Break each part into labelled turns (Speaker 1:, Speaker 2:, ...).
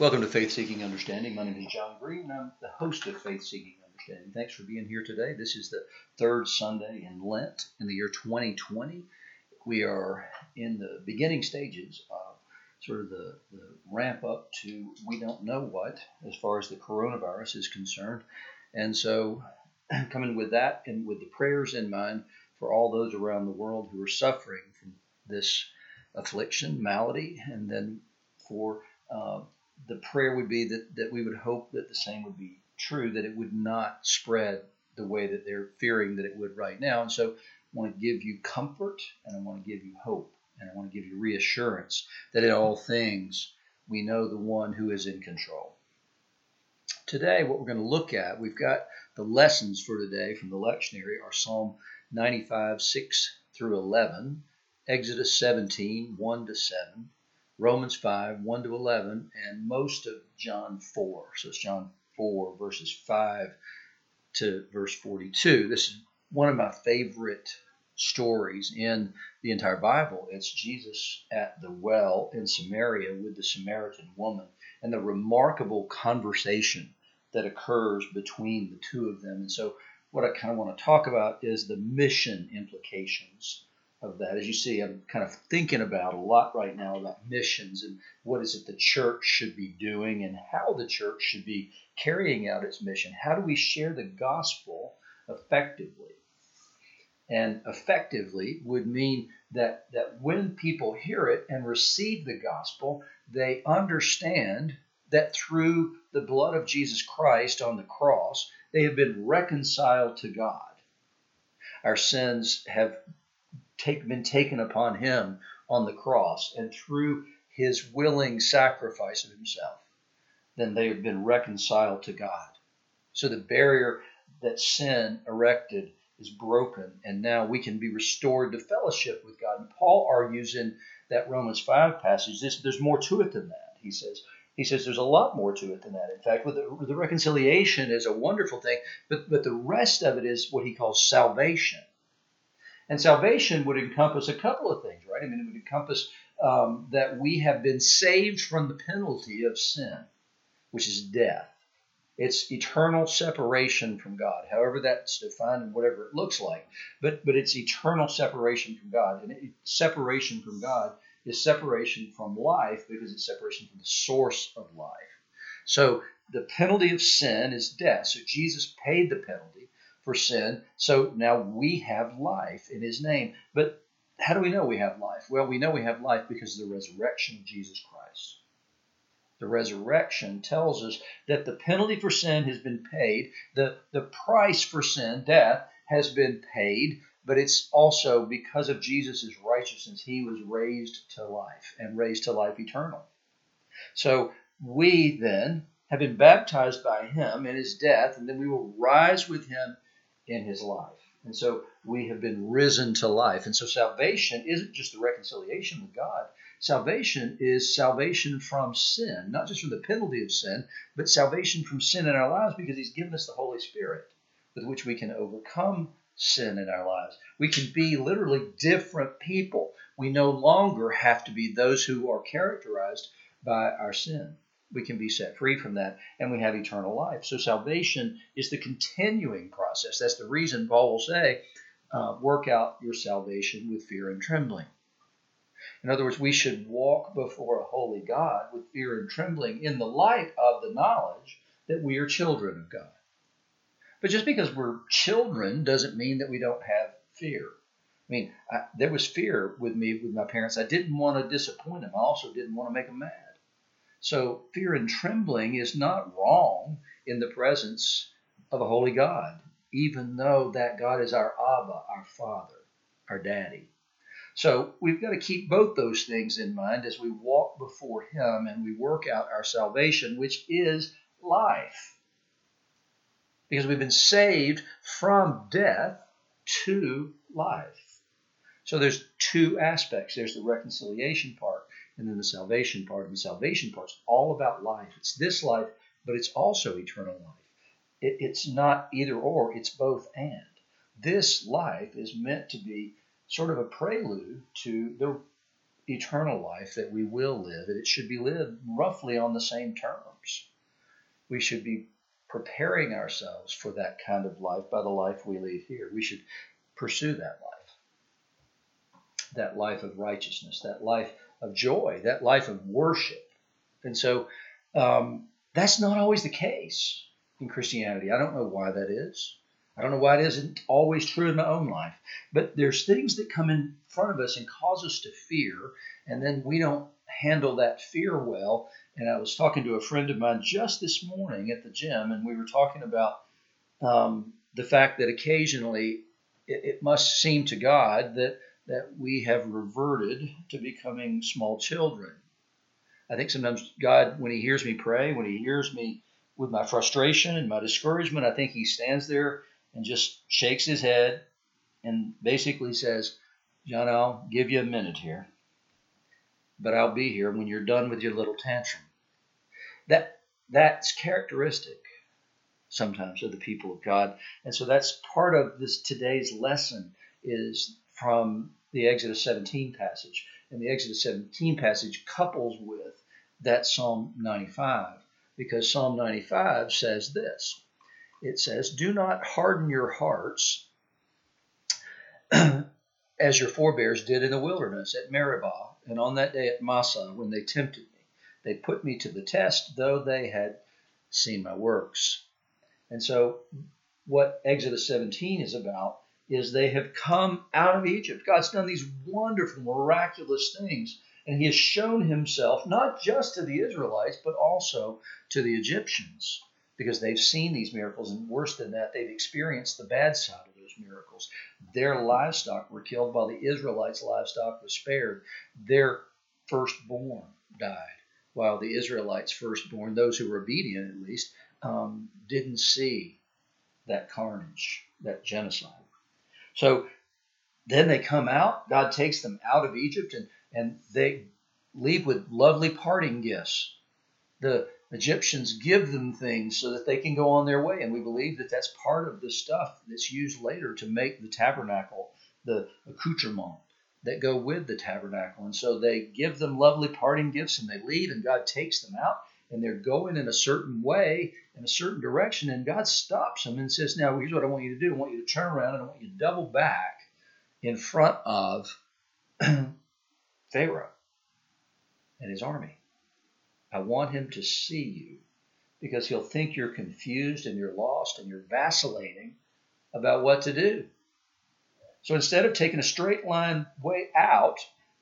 Speaker 1: Welcome to Faith Seeking Understanding. My name is John Green, and I'm the host of Faith Seeking Understanding. Thanks for being here today. This is the third Sunday in Lent in the year 2020. We are in the beginning stages of sort of the, the ramp up to we don't know what as far as the coronavirus is concerned. And so, coming with that and with the prayers in mind for all those around the world who are suffering from this affliction, malady, and then for uh, the prayer would be that, that we would hope that the same would be true, that it would not spread the way that they're fearing that it would right now. And so I want to give you comfort and I want to give you hope and I want to give you reassurance that in all things we know the one who is in control. Today, what we're going to look at, we've got the lessons for today from the lectionary are Psalm 95, 6 through 11, Exodus 17, 1 to 7, Romans 5, 1 to 11, and most of John 4. So it's John 4, verses 5 to verse 42. This is one of my favorite stories in the entire Bible. It's Jesus at the well in Samaria with the Samaritan woman and the remarkable conversation that occurs between the two of them. And so, what I kind of want to talk about is the mission implications of that. As you see, I'm kind of thinking about a lot right now about missions and what is it the church should be doing and how the church should be carrying out its mission. How do we share the gospel effectively? And effectively would mean that, that when people hear it and receive the gospel, they understand that through the blood of Jesus Christ on the cross, they have been reconciled to God. Our sins have take, been taken upon him on the cross, and through his willing sacrifice of himself, then they have been reconciled to God. So the barrier that sin erected is broken, and now we can be restored to fellowship with God. And Paul argues in that Romans 5 passage, this, there's more to it than that. He says, he says there's a lot more to it than that. In fact, the, the reconciliation is a wonderful thing, but, but the rest of it is what he calls salvation. And salvation would encompass a couple of things, right? I mean, it would encompass um, that we have been saved from the penalty of sin, which is death. It's eternal separation from God, however that's defined and whatever it looks like. But but it's eternal separation from God, and it, separation from God is separation from life because it's separation from the source of life. So the penalty of sin is death. So Jesus paid the penalty for sin. So now we have life in his name. But how do we know we have life? Well, we know we have life because of the resurrection of Jesus Christ. The resurrection tells us that the penalty for sin has been paid, the, the price for sin, death, has been paid, but it's also because of Jesus' righteousness, he was raised to life and raised to life eternal. So we then have been baptized by him in his death, and then we will rise with him in his life. And so we have been risen to life. And so salvation isn't just the reconciliation with God. Salvation is salvation from sin, not just from the penalty of sin, but salvation from sin in our lives because He's given us the Holy Spirit with which we can overcome sin in our lives. We can be literally different people. We no longer have to be those who are characterized by our sin we can be set free from that and we have eternal life. So salvation is the continuing process. That's the reason Paul will say, uh, work out your salvation with fear and trembling. In other words, we should walk before a holy God with fear and trembling in the light of the knowledge that we are children of God. But just because we're children doesn't mean that we don't have fear. I mean, I, there was fear with me with my parents. I didn't want to disappoint them. I also didn't want to make them mad. So fear and trembling is not wrong in the presence of a holy God, even though that God is our Abba, our Father, our Daddy. So we've got to keep both those things in mind as we walk before Him and we work out our salvation, which is life. Because we've been saved from death to life. So there's two aspects. There's the reconciliation part and then the salvation part. And the salvation part's all about life. It's this life, but it's also eternal life. It, it's not either or, it's both and. This life is meant to be sort of a prelude to the eternal life that we will live, and it should be lived roughly on the same terms. We should be preparing ourselves for that kind of life by the life we lead here. We should pursue that life, that life of righteousness, that life of joy, that life of worship. And so um, that's not always the case in Christianity. I don't know why that is. I don't know why it isn't always true in my own life, but there's things that come in front of us and cause us to fear, and then we don't handle that fear well. And I was talking to a friend of mine just this morning at the gym, and we were talking about um, the fact that occasionally it, it must seem to God that that we have reverted to becoming small children. I think sometimes God, when He hears me pray, when He hears me with my frustration and my discouragement, I think He stands there and just shakes his head and basically says, John, I'll give you a minute here, but I'll be here when you're done with your little tantrum. That that's characteristic sometimes of the people of God. And so that's part of this today's lesson is from the Exodus 17 passage. And the Exodus 17 passage couples with that Psalm 95 because Psalm 95 says this it says, Do not harden your hearts as your forebears did in the wilderness at Meribah and on that day at Massah when they tempted me. They put me to the test, though they had seen my works. And so, what Exodus 17 is about is they have come out of Egypt. God's done these wonderful, miraculous things, and He has shown Himself not just to the Israelites, but also to the Egyptians because they've seen these miracles, and worse than that, they've experienced the bad side of those miracles. Their livestock were killed while the Israelites' livestock was spared. Their firstborn died while the Israelites' firstborn, those who were obedient at least, um, didn't see that carnage, that genocide. So then they come out, God takes them out of Egypt, and, and they leave with lovely parting gifts. The Egyptians give them things so that they can go on their way. And we believe that that's part of the stuff that's used later to make the tabernacle, the accoutrement that go with the tabernacle. And so they give them lovely parting gifts and they leave, and God takes them out and they're going in a certain way, in a certain direction, and God stops them and says, Now, here's what I want you to do I want you to turn around and I want you to double back in front of Pharaoh and his army. I want him to see you because he'll think you're confused and you're lost and you're vacillating about what to do. So instead of taking a straight line way out,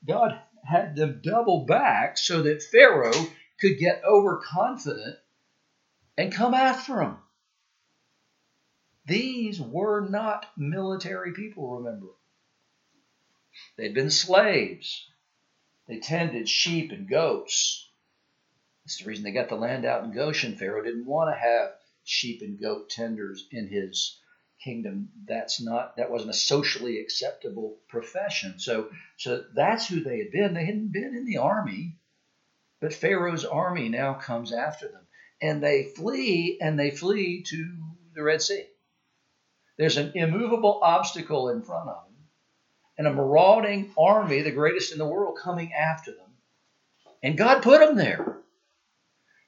Speaker 1: God had them double back so that Pharaoh could get overconfident and come after him. These were not military people, remember. They'd been slaves. They tended sheep and goats. It's the reason they got the land out in Goshen. Pharaoh didn't want to have sheep and goat tenders in his kingdom. That's not that wasn't a socially acceptable profession. So so that's who they had been. They hadn't been in the army, but Pharaoh's army now comes after them. And they flee and they flee to the Red Sea. There's an immovable obstacle in front of them, and a marauding army, the greatest in the world, coming after them. And God put them there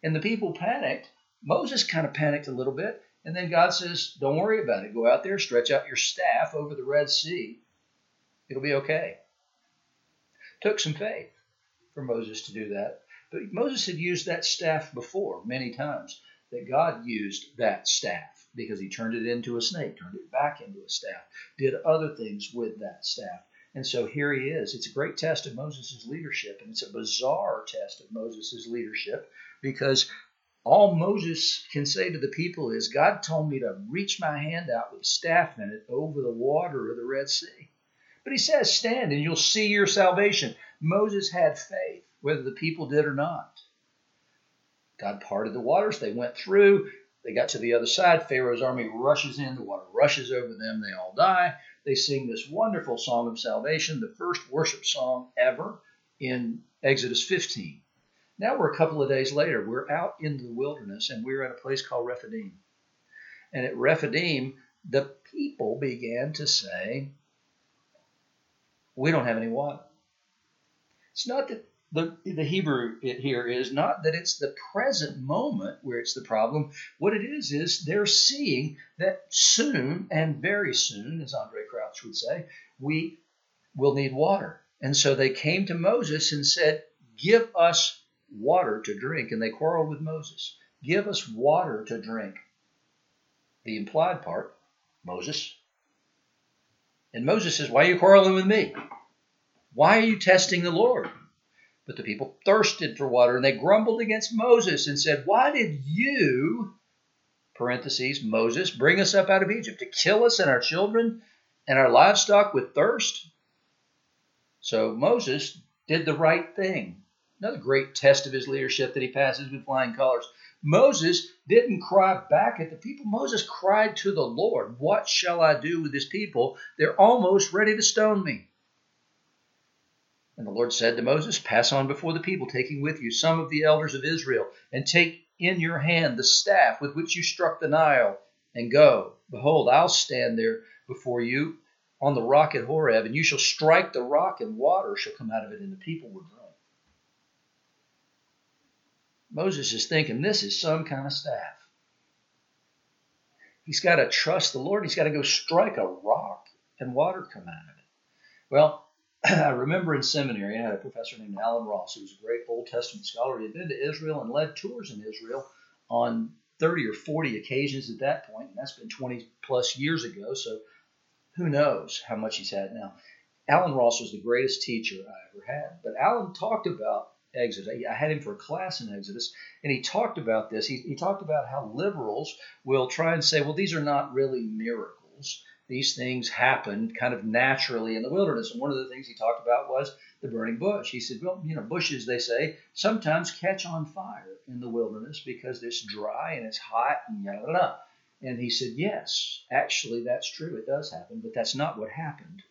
Speaker 1: and the people panicked. Moses kind of panicked a little bit. And then God says, Don't worry about it. Go out there, stretch out your staff over the Red Sea. It'll be okay. Took some faith for Moses to do that. But Moses had used that staff before many times, that God used that staff because he turned it into a snake, turned it back into a staff, did other things with that staff. And so here he is. It's a great test of Moses' leadership, and it's a bizarre test of Moses' leadership because all Moses can say to the people is, God told me to reach my hand out with a staff in it over the water of the Red Sea. But he says, Stand and you'll see your salvation. Moses had faith, whether the people did or not. God parted the waters. They went through. They got to the other side. Pharaoh's army rushes in. The water rushes over them. They all die. They sing this wonderful song of salvation, the first worship song ever in Exodus 15. Now we're a couple of days later. We're out in the wilderness and we're at a place called Rephidim. And at Rephidim, the people began to say, We don't have any water. It's not that the, the Hebrew here is not that it's the present moment where it's the problem. What it is is they're seeing that soon and very soon, as Andraé Crouch would say, we will need water. And so they came to Moses and said, Give us water to drink. And they quarreled with Moses. Give us water to drink. The implied part, Moses. And Moses says, Why are you quarreling with me? Why are you testing the Lord? But the people thirsted for water, and they grumbled against Moses and said, Why did you, parentheses, Moses, bring us up out of Egypt to kill us and our children and our livestock with thirst? So Moses did the right thing. Another great test of his leadership that he passes with flying colors. Moses didn't cry back at the people. Moses cried to the Lord, What shall I do with this people? They're almost ready to stone me. And the Lord said to Moses, Pass on before the people, taking with you some of the elders of Israel, and take in your hand the staff with which you struck the Nile, and go. Behold, I'll stand there before you on the rock at Horeb, and you shall strike the rock, and water shall come out of it, and the people will drink. Moses is thinking this is some kind of staff. He's got to trust the Lord. He's got to go strike a rock, and water come out of it. Well, I remember in seminary, I had a professor named Allen Ross, who was a great Old Testament scholar. He had been to Israel and led tours in Israel on 30 or 40 occasions at that point, and that's been 20 plus years ago. So who knows how much he's had now. Allen Ross was the greatest teacher I ever had. But Allen talked about Exodus. I had him for a class in Exodus, and he talked about this. He, he talked about how liberals will try and say, well, these are not really miracles these things happened kind of naturally in the wilderness. And one of the things he talked about was the burning bush. He said, well, you know, bushes, they say, sometimes catch on fire in the wilderness because it's dry and it's hot and yada yada. And he said, yes, actually, that's true. It does happen, but that's not what happened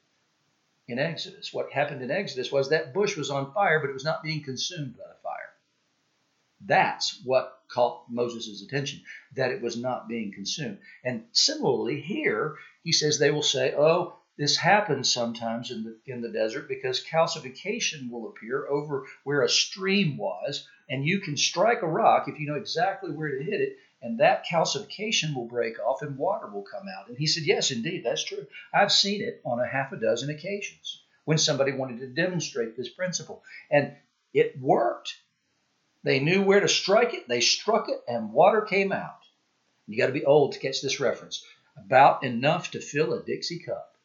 Speaker 1: in Exodus. What happened in Exodus was that bush was on fire, but it was not being consumed by the fire. That's what caught Moses' attention, that it was not being consumed. And similarly, here, he says they will say, oh, this happens sometimes in the, in the desert because calcification will appear over where a stream was, and you can strike a rock if you know exactly where to hit it, and that calcification will break off and water will come out. And he said, Yes, indeed, that's true. I've seen it on a half a dozen occasions when somebody wanted to demonstrate this principle. And it worked. They knew where to strike it, they struck it, and water came out. You got to be old to catch this reference. About enough to fill a Dixie cup.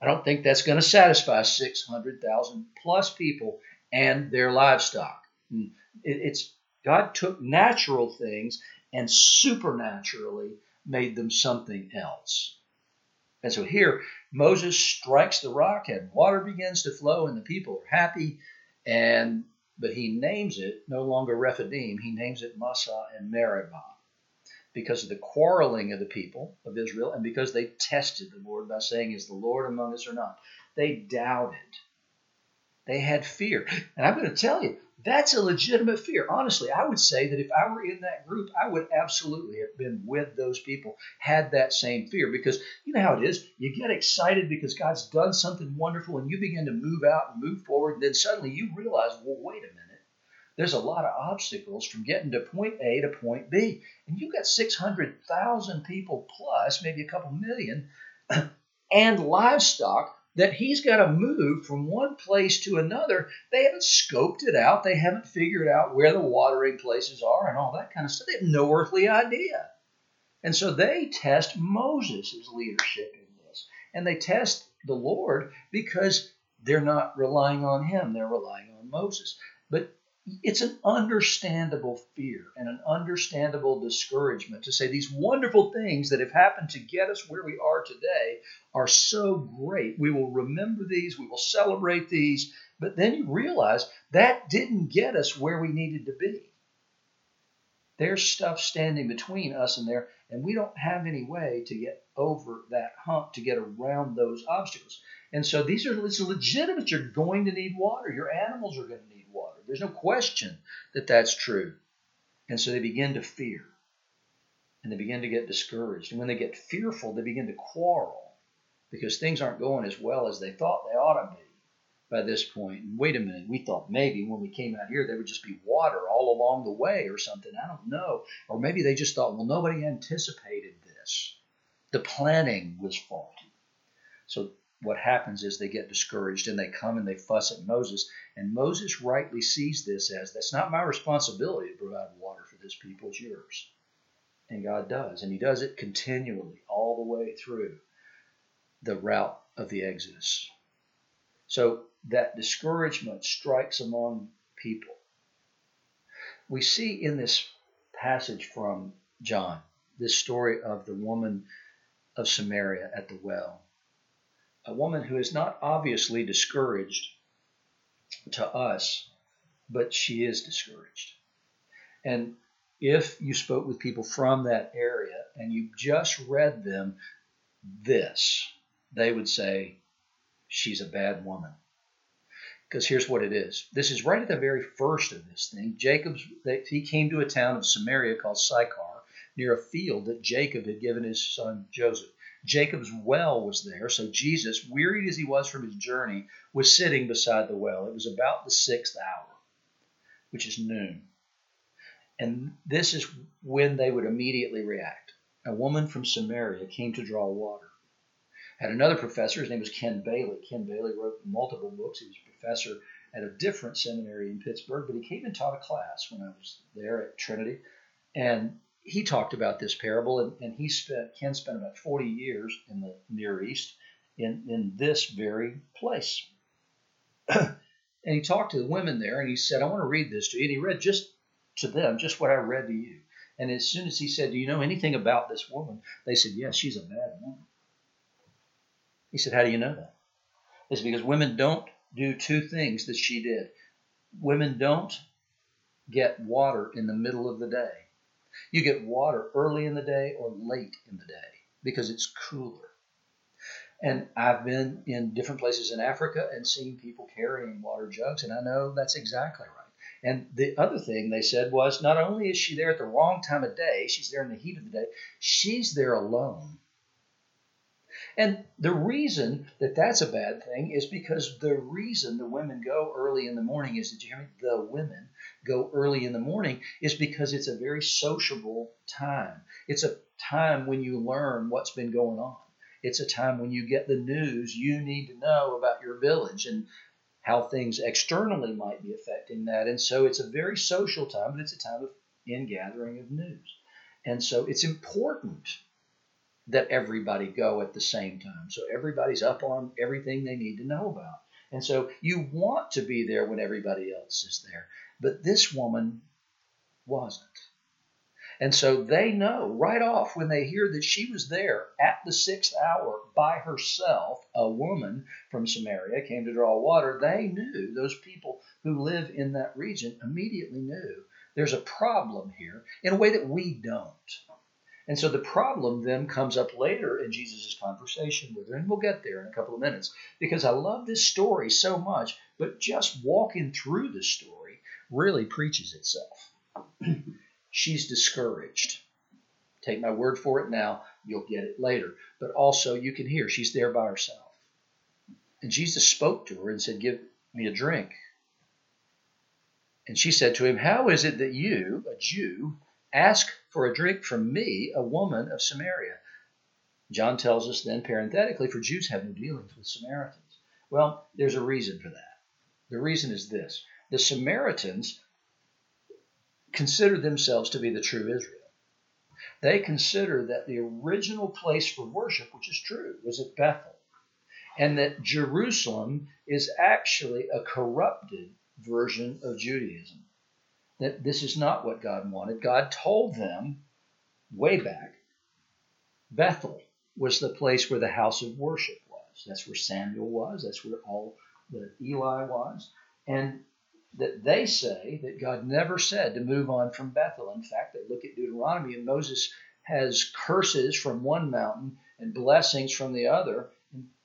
Speaker 1: I don't think that's going to satisfy 600,000 plus people and their livestock. Hmm. It's God took natural things and supernaturally made them something else. And so here, Moses strikes the rock and water begins to flow, and the people are happy. And but he names it no longer Rephidim, he names it Massah and Meribah because of the quarreling of the people of Israel and because they tested the Lord by saying, Is the Lord among us or not? They doubted. They had fear. And I'm going to tell you, that's a legitimate fear. Honestly, I would say that if I were in that group, I would absolutely have been with those people, had that same fear. Because you know how it is. You get excited because God's done something wonderful and you begin to move out and move forward. And then suddenly you realize, well, wait a minute. There's a lot of obstacles from getting to point A to point B. And you've got 600,000 people plus, maybe a couple million, and livestock that he's got to move from one place to another. They haven't scoped it out. They haven't figured out where the watering places are and all that kind of stuff. They have no earthly idea. And so they test Moses' leadership in this. And they test the Lord because they're not relying on him, they're relying on Moses. But it's an understandable fear and an understandable discouragement to say these wonderful things that have happened to get us where we are today are so great. We will remember these, we will celebrate these, but then you realize that didn't get us where we needed to be. There's stuff standing between us and there, and we don't have any way to get over that hump, to get around those obstacles. And so these are it's legitimate. You're going to need water. Your animals are going to need. There's no question that that's true. And so they begin to fear. And they begin to get discouraged. And when they get fearful, they begin to quarrel because things aren't going as well as they thought they ought to be. by this point. And wait a minute, we thought maybe when we came out here there would just be water all along the way or something. I don't know. Or maybe they just thought, well, nobody anticipated this. The planning was faulty. So what happens is they get discouraged and they come and they fuss at Moses. And Moses rightly sees this as that's not my responsibility to provide water for this people, it's yours. And God does. And He does it continually, all the way through the route of the Exodus. So that discouragement strikes among people. We see in this passage from John this story of the woman of Samaria at the well. A woman who is not obviously discouraged to us, but she is discouraged. And if you spoke with people from that area and you just read them this, they would say, She's a bad woman. Because here's what it is. This is right at the very first of this thing. Jacob's he came to a town of Samaria called Sychar, near a field that Jacob had given his son Joseph. Jacob's well was there, so Jesus, wearied as he was from his journey, was sitting beside the well. It was about the sixth hour, which is noon. And this is when they would immediately react. A woman from Samaria came to draw water had another professor. His name was Ken Bailey. Ken Bailey wrote multiple books. He was a professor at a different seminary in Pittsburgh, but he came and taught a class when I was there at Trinity. And he talked about this parable, and, and he spent Ken spent about 40 years in the Near East in, in this very place. and he talked to the women there, and he said, I want to read this to you. And he read just to them, just what I read to you. And as soon as he said, Do you know anything about this woman? They said, Yes, she's a bad woman. He said, How do you know that? It's because women don't do two things that she did. Women don't get water in the middle of the day. You get water early in the day or late in the day because it's cooler. And I've been in different places in Africa and seen people carrying water jugs, and I know that's exactly right. And the other thing they said was not only is she there at the wrong time of day, she's there in the heat of the day, she's there alone. And the reason that that's a bad thing is because the reason the women go early in the morning is, did you hear me? The women go early in the morning is because it's a very sociable time. It's a time when you learn what's been going on. It's a time when you get the news you need to know about your village and how things externally might be affecting that. And so it's a very social time, but it's a time of ingathering of news. And so it's important that everybody go at the same time. So everybody's up on everything they need to know about. And so you want to be there when everybody else is there. But this woman wasn't. And so they know right off when they hear that she was there at the sixth hour by herself, a woman from Samaria came to draw water. They knew, those people who live in that region immediately knew there's a problem here in a way that we don't. And so the problem then comes up later in Jesus' conversation with her, and we'll get there in a couple of minutes because I love this story so much, but just walking through the story really preaches itself. She's discouraged. Take my word for it now, you'll get it later. But also, you can hear she's there by herself. And Jesus spoke to her and said, Give me a drink. And she said to him, How is it that you, a Jew, Ask for a drink from me, a woman of Samaria. John tells us then, parenthetically, for Jews have no dealings with Samaritans. Well, there's a reason for that. The reason is this the Samaritans considered themselves to be the true Israel. They consider that the original place for worship, which is true, was at Bethel, and that Jerusalem is actually a corrupted version of Judaism that this is not what God wanted. God told them way back Bethel was the place where the house of worship was. That's where Samuel was. That's where all the Eli was. And that they say that God never said to move on from Bethel. In fact, they look at Deuteronomy and Moses has curses from one mountain and blessings from the other.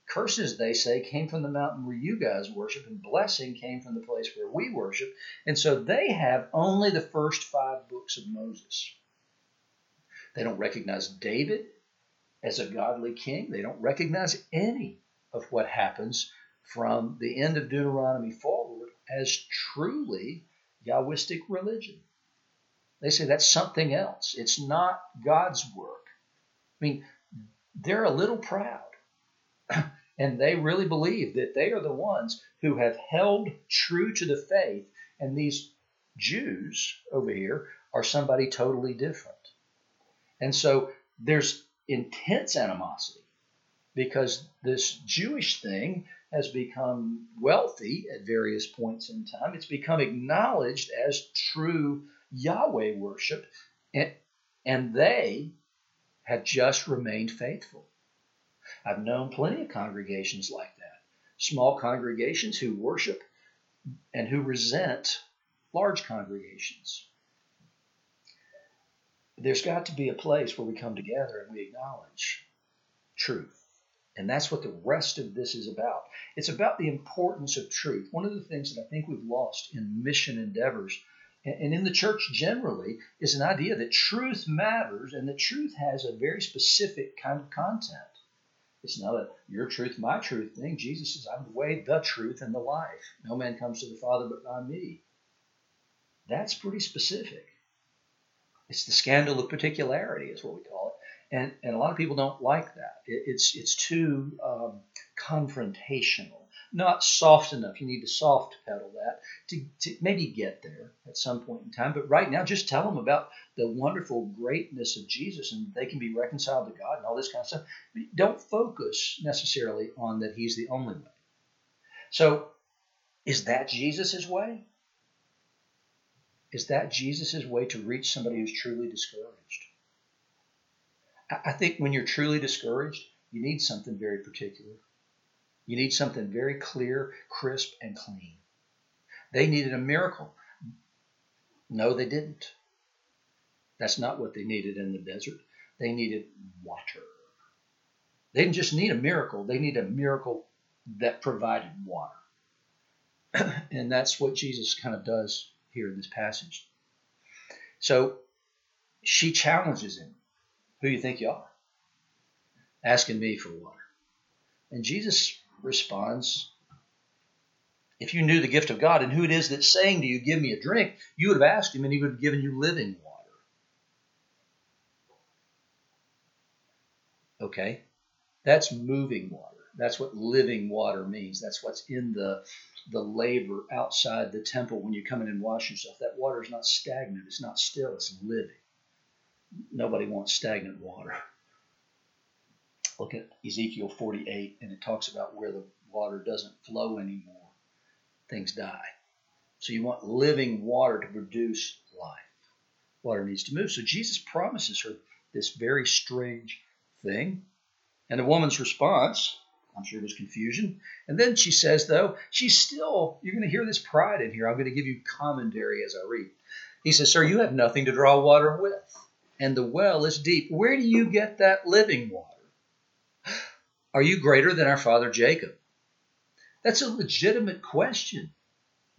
Speaker 1: Curses, they say, came from the mountain where you guys worship, and blessing came from the place where we worship. And so they have only the first five books of Moses. They don't recognize David as a godly king, they don't recognize any of what happens from the end of Deuteronomy forward as truly Yahwistic religion. They say that's something else. It's not God's work. I mean, they're a little proud. and they really believe that they are the ones who have held true to the faith, and these Jews over here are somebody totally different. And so there's intense animosity because this Jewish thing has become wealthy at various points in time. It's become acknowledged as true Yahweh worship, and, and they have just remained faithful. I've known plenty of congregations like that, small congregations who worship and who resent large congregations. There's got to be a place where we come together and we acknowledge truth. And that's what the rest of this is about. It's about the importance of truth. One of the things that I think we've lost in mission endeavors and in the church generally is an idea that truth matters and that truth has a very specific kind of content. It's not a your truth, my truth thing. Jesus says, I'm the way, the truth, and the life. No man comes to the Father but by me. That's pretty specific. It's the scandal of particularity, is what we call it and and a lot of people don't like that. It, it's it's too um, confrontational, not soft enough. You need to soft pedal that to, to maybe get there at some point in time. But right now, just tell them about the wonderful greatness of Jesus, and they can be reconciled to God and all this kind of stuff. But don't focus necessarily on that He's the only way. So, is that Jesus' way? Is that Jesus' way to reach somebody who's truly discouraged? I think when you're truly discouraged, you need something very particular. You need something very clear, crisp, and clean. They needed a miracle. No, they didn't. That's not what they needed in the desert. They needed water. They didn't just need a miracle, they need a miracle that provided water. and that's what Jesus kind of does here in this passage. So she challenges him. Who do you think you are? Asking me for water. And Jesus responds, If you knew the gift of God and who it is that's saying to you, Give me a drink, you would have asked him and he would have given you living water. Okay? That's moving water. That's what living water means. That's what's in the the laver outside the temple when you come in and wash yourself. That water is not stagnant. It's not still. It's living nobody wants stagnant water. Look at Ezekiel 48, and it talks about where the water doesn't flow anymore. Things die. So you want living water to produce life. Water needs to move. So Jesus promises her this very strange thing. And the woman's response, I'm sure, was confusion. And then she says, though, she's still, you're going to hear this pride in here. I'm going to give you commentary as I read. He says, Sir, you have nothing to draw water with and the well is deep. Where do you get that living water? Are you greater than our father Jacob? That's a legitimate question.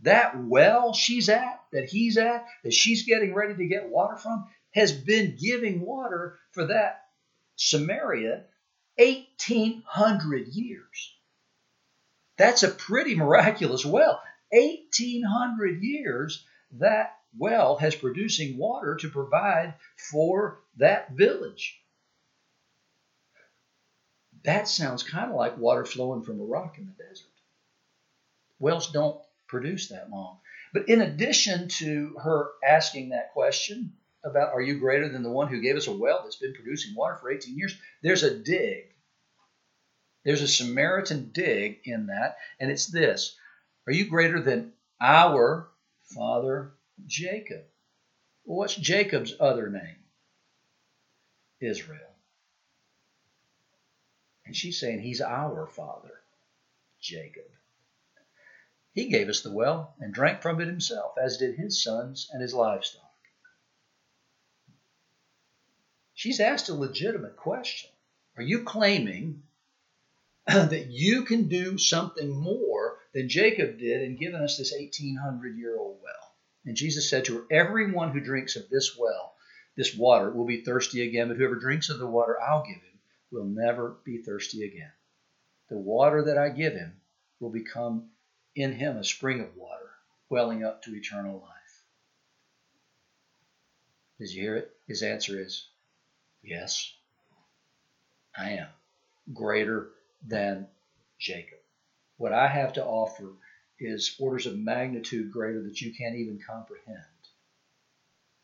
Speaker 1: That well she's at, that he's at, that she's getting ready to get water from, has been giving water for that Samaria 1800 years. That's a pretty miraculous well. 1800 years that well has producing water to provide for that village. That sounds kind of like water flowing from a rock in the desert. Wells don't produce that long. But in addition to her asking that question about, Are you greater than the one who gave us a well that's been producing water for 18 years? There's a dig. There's a Samaritan dig in that, and it's this Are you greater than our father Jacob. Well, what's Jacob's other name? Israel. And she's saying he's our father, Jacob. He gave us the well and drank from it himself, as did his sons and his livestock. She's asked a legitimate question. Are you claiming that you can do something more than Jacob did in giving us this 1800 year old well? And Jesus said to her, Everyone who drinks of this well, this water, will be thirsty again, but whoever drinks of the water I'll give him will never be thirsty again. The water that I give him will become in him a spring of water, welling up to eternal life. Did you hear it? His answer is yes, I am greater than Jacob. What I have to offer is orders of magnitude greater that you can't even comprehend.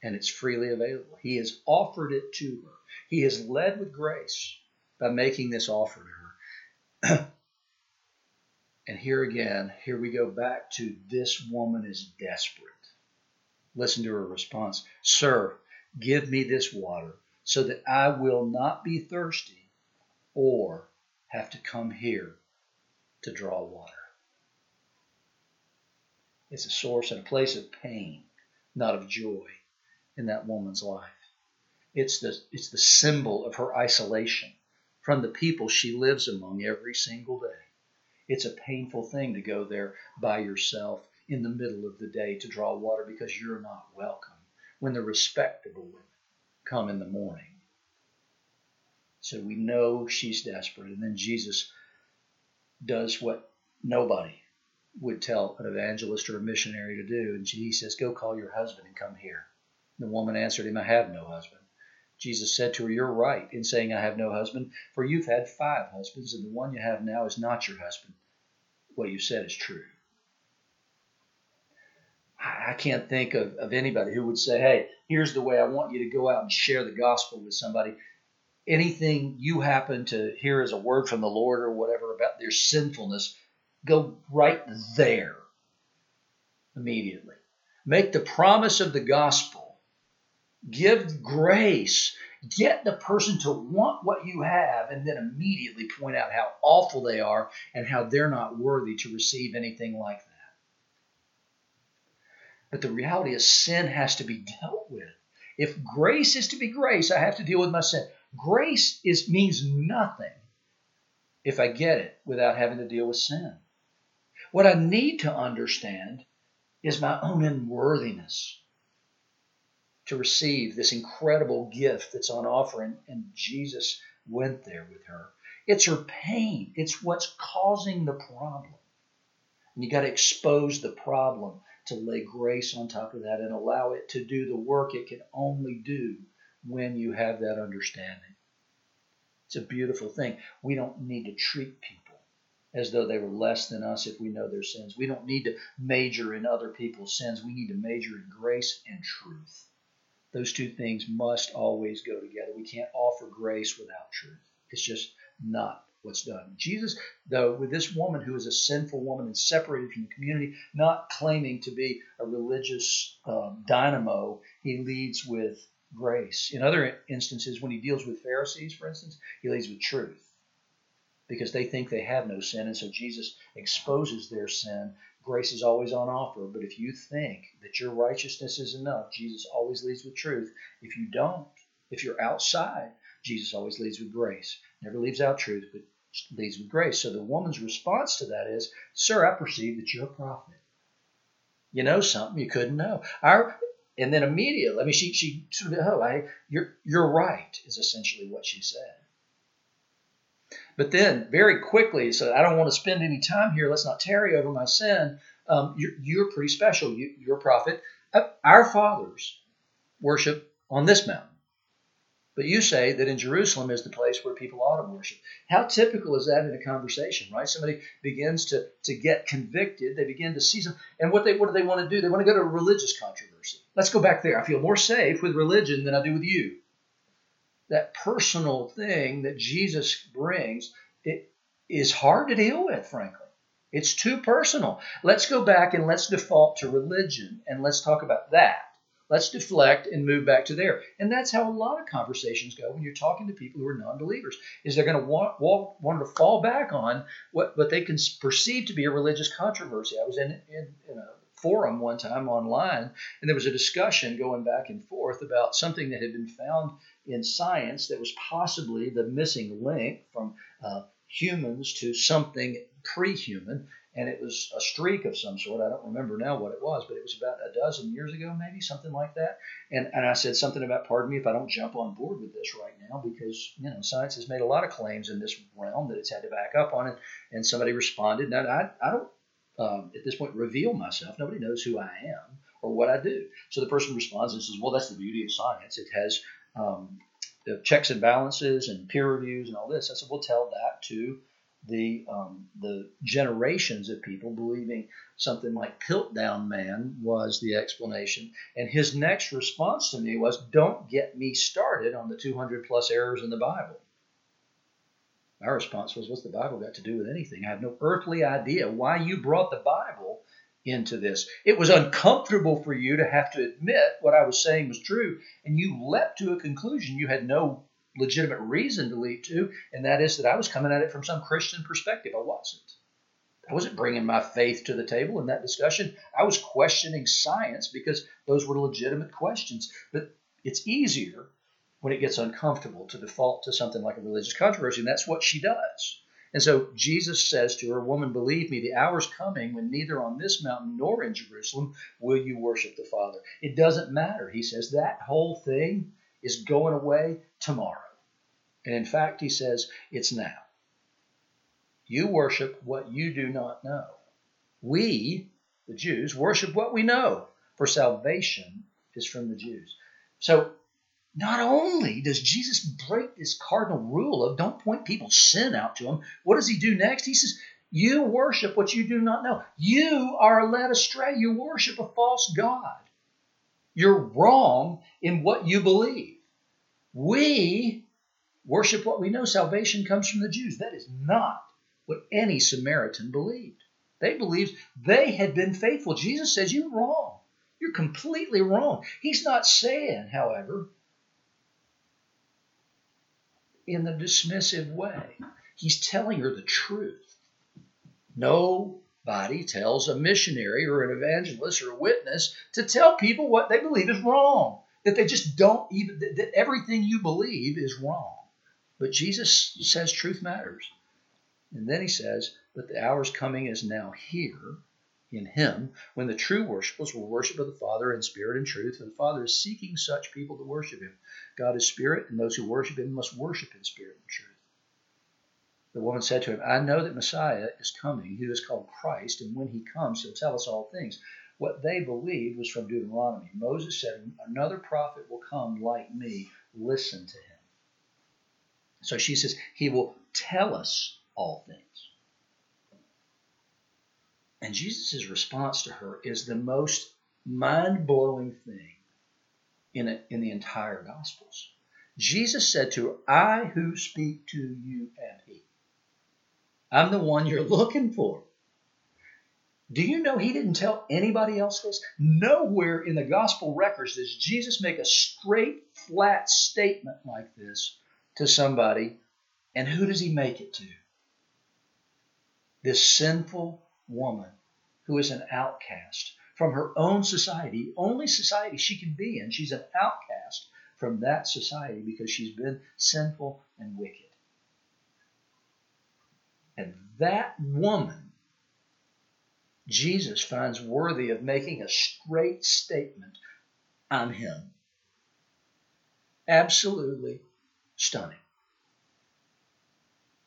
Speaker 1: And it's freely available. He has offered it to her. He has led with grace by making this offer to her. and here again, here we go back to this woman is desperate. Listen to her response Sir, give me this water so that I will not be thirsty or have to come here to draw water. It's a source and a place of pain, not of joy, in that woman's life. It's the, it's the symbol of her isolation from the people she lives among every single day. It's a painful thing to go there by yourself in the middle of the day to draw water because you're not welcome when the respectable women come in the morning. So we know she's desperate. And then Jesus does what nobody would tell an evangelist or a missionary to do. And he says, Go call your husband and come here. The woman answered him, I have no husband. Jesus said to her, You're right in saying I have no husband, for you've had five husbands, and the one you have now is not your husband. What you said is true. I can't think of, of anybody who would say, Hey, here's the way I want you to go out and share the gospel with somebody. Anything you happen to hear as a word from the Lord or whatever about their sinfulness, go right there immediately. Make the promise of the gospel. Give grace. Get the person to want what you have and then immediately point out how awful they are and how they're not worthy to receive anything like that. But the reality is, sin has to be dealt with. If grace is to be grace, I have to deal with my sin. Grace is means nothing if I get it without having to deal with sin. What I need to understand is my own unworthiness to receive this incredible gift that's on offer, and, and Jesus went there with her. It's her pain, it's what's causing the problem. And you got to expose the problem to lay grace on top of that and allow it to do the work it can only do when you have that understanding. It's a beautiful thing. We don't need to treat people as though they were less than us if we know their sins. We don't need to major in other people's sins. We need to major in grace and truth. Those two things must always go together. We can't offer grace without truth. It's just not what's done. Jesus, though, with this woman who is a sinful woman and separated from the community, not claiming to be a religious uh, dynamo, he leads with grace. In other instances, when he deals with Pharisees, for instance, he leads with truth because they think they have no sin. And so Jesus exposes their sin. Grace is always on offer. But if you think that your righteousness is enough, Jesus always leads with truth. If you don't, if you're outside, Jesus always leads with grace. Never leaves out truth, but leads with grace. So the woman's response to that is, Sir, I perceive that you're a prophet. You know something you couldn't know. Our and then immediately, I mean, she she oh, I, you're you're right, is essentially what she said. But then, very quickly, said, I don't want to spend any time here. Let's not tarry over my sin. Um, you're, you're, pretty special. You, you're a prophet. Uh, our fathers worship on this mountain. But you say that in Jerusalem is the place where people ought to worship. How typical is that in a conversation, right? Somebody begins to, to get convicted. They begin to see some, and what they what do they want to do? They want to go to a religious controversy. Let's go back there. I feel more safe with religion than I do with you that personal thing that Jesus brings, it is hard to deal with, frankly. It's too personal. Let's go back and let's default to religion and let's talk about that. Let's deflect and move back to there. And that's how a lot of conversations go when you're talking to people who are non-believers. Is they're going to want, want, want to fall back on what, what they can perceive to be a religious controversy. I was in, in, in a forum one time online, and there was a discussion going back and forth about something that had been found in science that was possibly the missing link from uh, humans to something pre-human, and it was a streak of some sort. I don't remember now what it was, but it was about a dozen years ago, maybe something like that. And and I said something about, pardon me if I don't jump on board with this right now. because you know science has made a lot of claims in this realm that it's had to back up on it. And somebody responded, "Now I, I don't um, at this point reveal myself. Nobody knows who I am or what I do." So the person responds and says, "Well, that's the beauty of science. It has um, checks and balances and peer reviews and all this." I said, we'll tell that to." The um, the generations of people believing something like Piltdown Man was the explanation. And his next response to me was, Don't get me started on the 200 plus errors in the Bible. My response was, What's the Bible got to do with anything? I have no earthly idea why you brought the Bible into this. It was uncomfortable for you to have to admit what I was saying was true, and you leapt to a conclusion you had no legitimate reason to leap to, and that is that I was coming at it from some Christian perspective. I wasn't. I wasn't bringing my faith to the table in that discussion. I was questioning science because those were legitimate questions. But it's easier when it gets uncomfortable to default to something like a religious controversy, and that's what she does. And so Jesus says to her, Woman, believe me, the hour's coming when neither on this mountain nor in Jerusalem will you worship the Father. It doesn't matter. He says that whole thing is going away tomorrow. And in fact, he says it's now. You worship what you do not know. We, the Jews, worship what we know, for salvation is from the Jews. So, not only does Jesus break this cardinal rule of don't point people's sin out to him, what does he do next? He says, You worship what you do not know. You are led astray. You worship a false God. You're wrong in what you believe. We worship what we know. Salvation comes from the Jews. That is not what any Samaritan believed. They believed they had been faithful. Jesus says, You're wrong. You're completely wrong. He's not saying, however, in the dismissive way. He's telling her the truth. Nobody tells a missionary or an evangelist or a witness to tell people what they believe is wrong. That they just don't even, that everything you believe is wrong. But Jesus says truth matters. And then he says, But the hour's coming is now here in him when the true worshipers will worship of the Father in spirit and truth, for the Father is seeking such people to worship him. God is spirit, and those who worship him must worship in spirit and truth. The woman said to him, I know that Messiah is coming, who is called Christ, and when he comes, he'll tell us all things. What they believed was from Deuteronomy. Moses said, Another prophet will come like me. Listen to him. So she says, He will tell us all things. And Jesus' response to her is the most mind blowing thing in, a, in the entire Gospels. Jesus said to her, I who speak to you am He. I'm the one you're looking for. Do you know he didn't tell anybody else this? Nowhere in the gospel records does Jesus make a straight, flat statement like this to somebody. And who does he make it to? this sinful woman who is an outcast from her own society, only society she can be in. She's an outcast from that society because she's been sinful and wicked. And that woman, Jesus finds worthy of making a straight statement on him. Absolutely stunning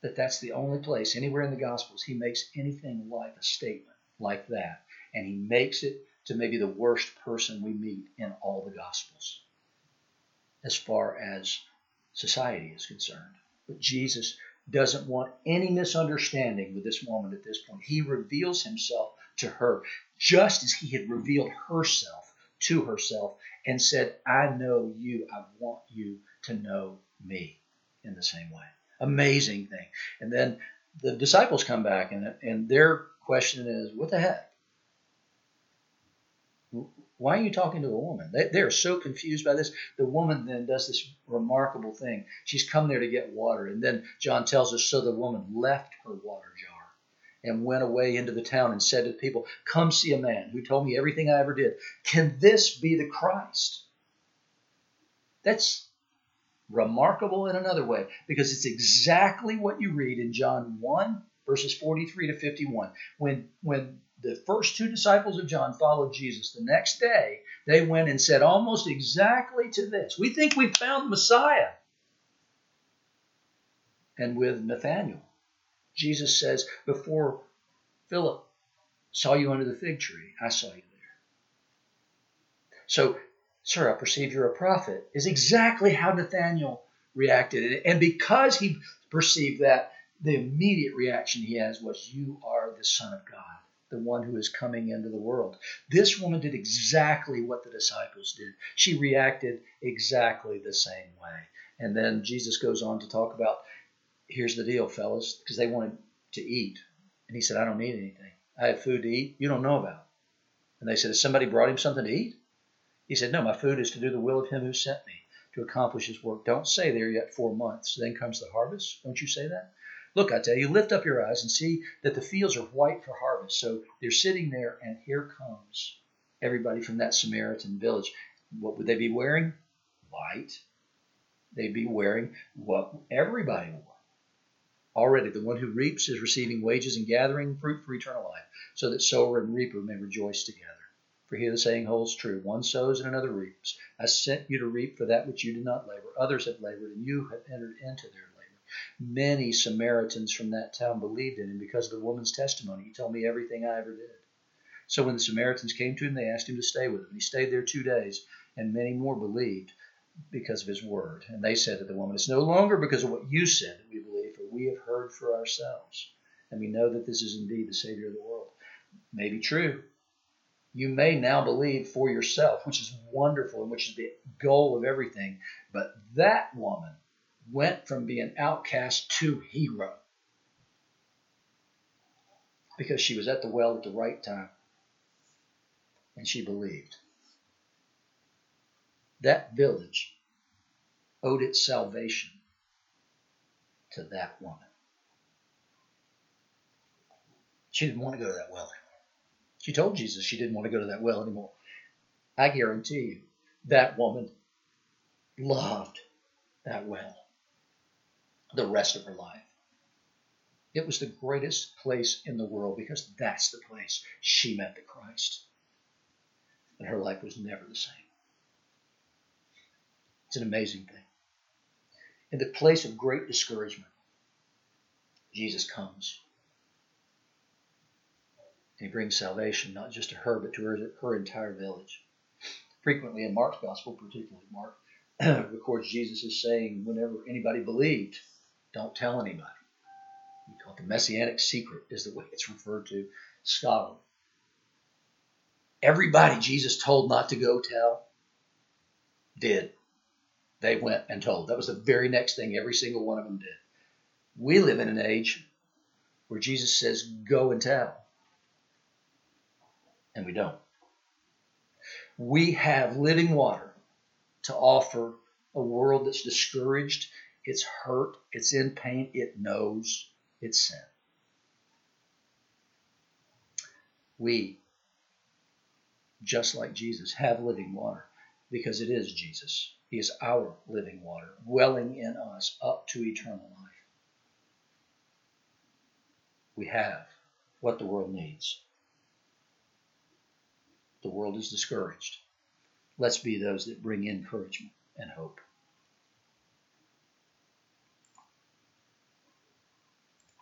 Speaker 1: that that's the only place anywhere in the Gospels he makes anything like a statement like that. And he makes it to maybe the worst person we meet in all the Gospels as far as society is concerned. But Jesus doesn't want any misunderstanding with this woman at this point. He reveals himself to her just as he had revealed herself to herself and said, I know you. I want you to know me in the same way amazing thing. And then the disciples come back, and, and their question is, What the heck? Why are you talking to a woman? They, they're so confused by this. The woman then does this remarkable thing. She's come there to get water. And then John tells us so the woman left her water jar and went away into the town and said to the people, Come see a man who told me everything I ever did. Can this be the Christ? That's remarkable in another way because it's exactly what you read in John 1 verses 43 to 51 when when the first two disciples of John followed Jesus the next day they went and said almost exactly to this we think we found the Messiah and with Nathanael. Jesus says, Before Philip saw you under the fig tree, I saw you there. So, sir, I perceive you're a prophet, is exactly how Nathanael reacted. And because he perceived that, the immediate reaction he has was, You are the Son of God, the one who is coming into the world. This woman did exactly what the disciples did. She reacted exactly the same way. And then Jesus goes on to talk about here's the deal, fellas, because they wanted to eat. And he said, I don't need anything. I have food to eat you don't know about. And they said, Has somebody brought him something to eat? He said, No, my food is to do the will of him who sent me, to accomplish his work. Don't say there yet four months. Then comes the harvest. Don't you say that? Look, I tell you, lift up your eyes and see that the fields are white for harvest. So they're sitting there, and here comes everybody from that Samaritan village. What would they be wearing? White. They'd be wearing what everybody wore. Already, the one who reaps is receiving wages and gathering fruit for eternal life, so that sower and reaper may rejoice together. For here the saying holds true one sows and another reaps. I sent you to reap for that which you did not labor. Others have labored, and you have entered into their labor. Many Samaritans from that town believed in him because of the woman's testimony. He told me everything I ever did. So when the Samaritans came to him, they asked him to stay with them. He stayed there two days, and many more believed because of his word. And they said to the woman, It's no longer because of what you said that we believe, for we have heard for ourselves. And we know that this is indeed the Savior of the world. May be true. You may now believe for yourself, which is wonderful and which is the goal of everything. But that woman went from being outcast to hero because she was at the well at the right time and she believed that village owed its salvation to that woman. She didn't want to go to that well. She told Jesus she didn't want to go to that well anymore. I guarantee you, that woman loved that well the rest of her life. It was the greatest place in the world because that's the place she met the Christ. And her life was never the same. It's an amazing thing. In the place of great discouragement, Jesus comes. He brings salvation not just to her, but to her, her entire village. Frequently in Mark's gospel, particularly Mark, records Jesus as saying, whenever anybody believed, don't tell anybody. We call it the messianic secret, is the way it's referred to scholarly. Everybody Jesus told not to go tell did they went and told. That was the very next thing every single one of them did. We live in an age where Jesus says, go and tell. And we don't. We have living water to offer a world that's discouraged, it's hurt, it's in pain, it knows its sin. We, just like Jesus, have living water because it is Jesus. He is our living water, welling in us up to eternal life. We have what the world needs. The world is discouraged. Let's be those that bring encouragement and hope.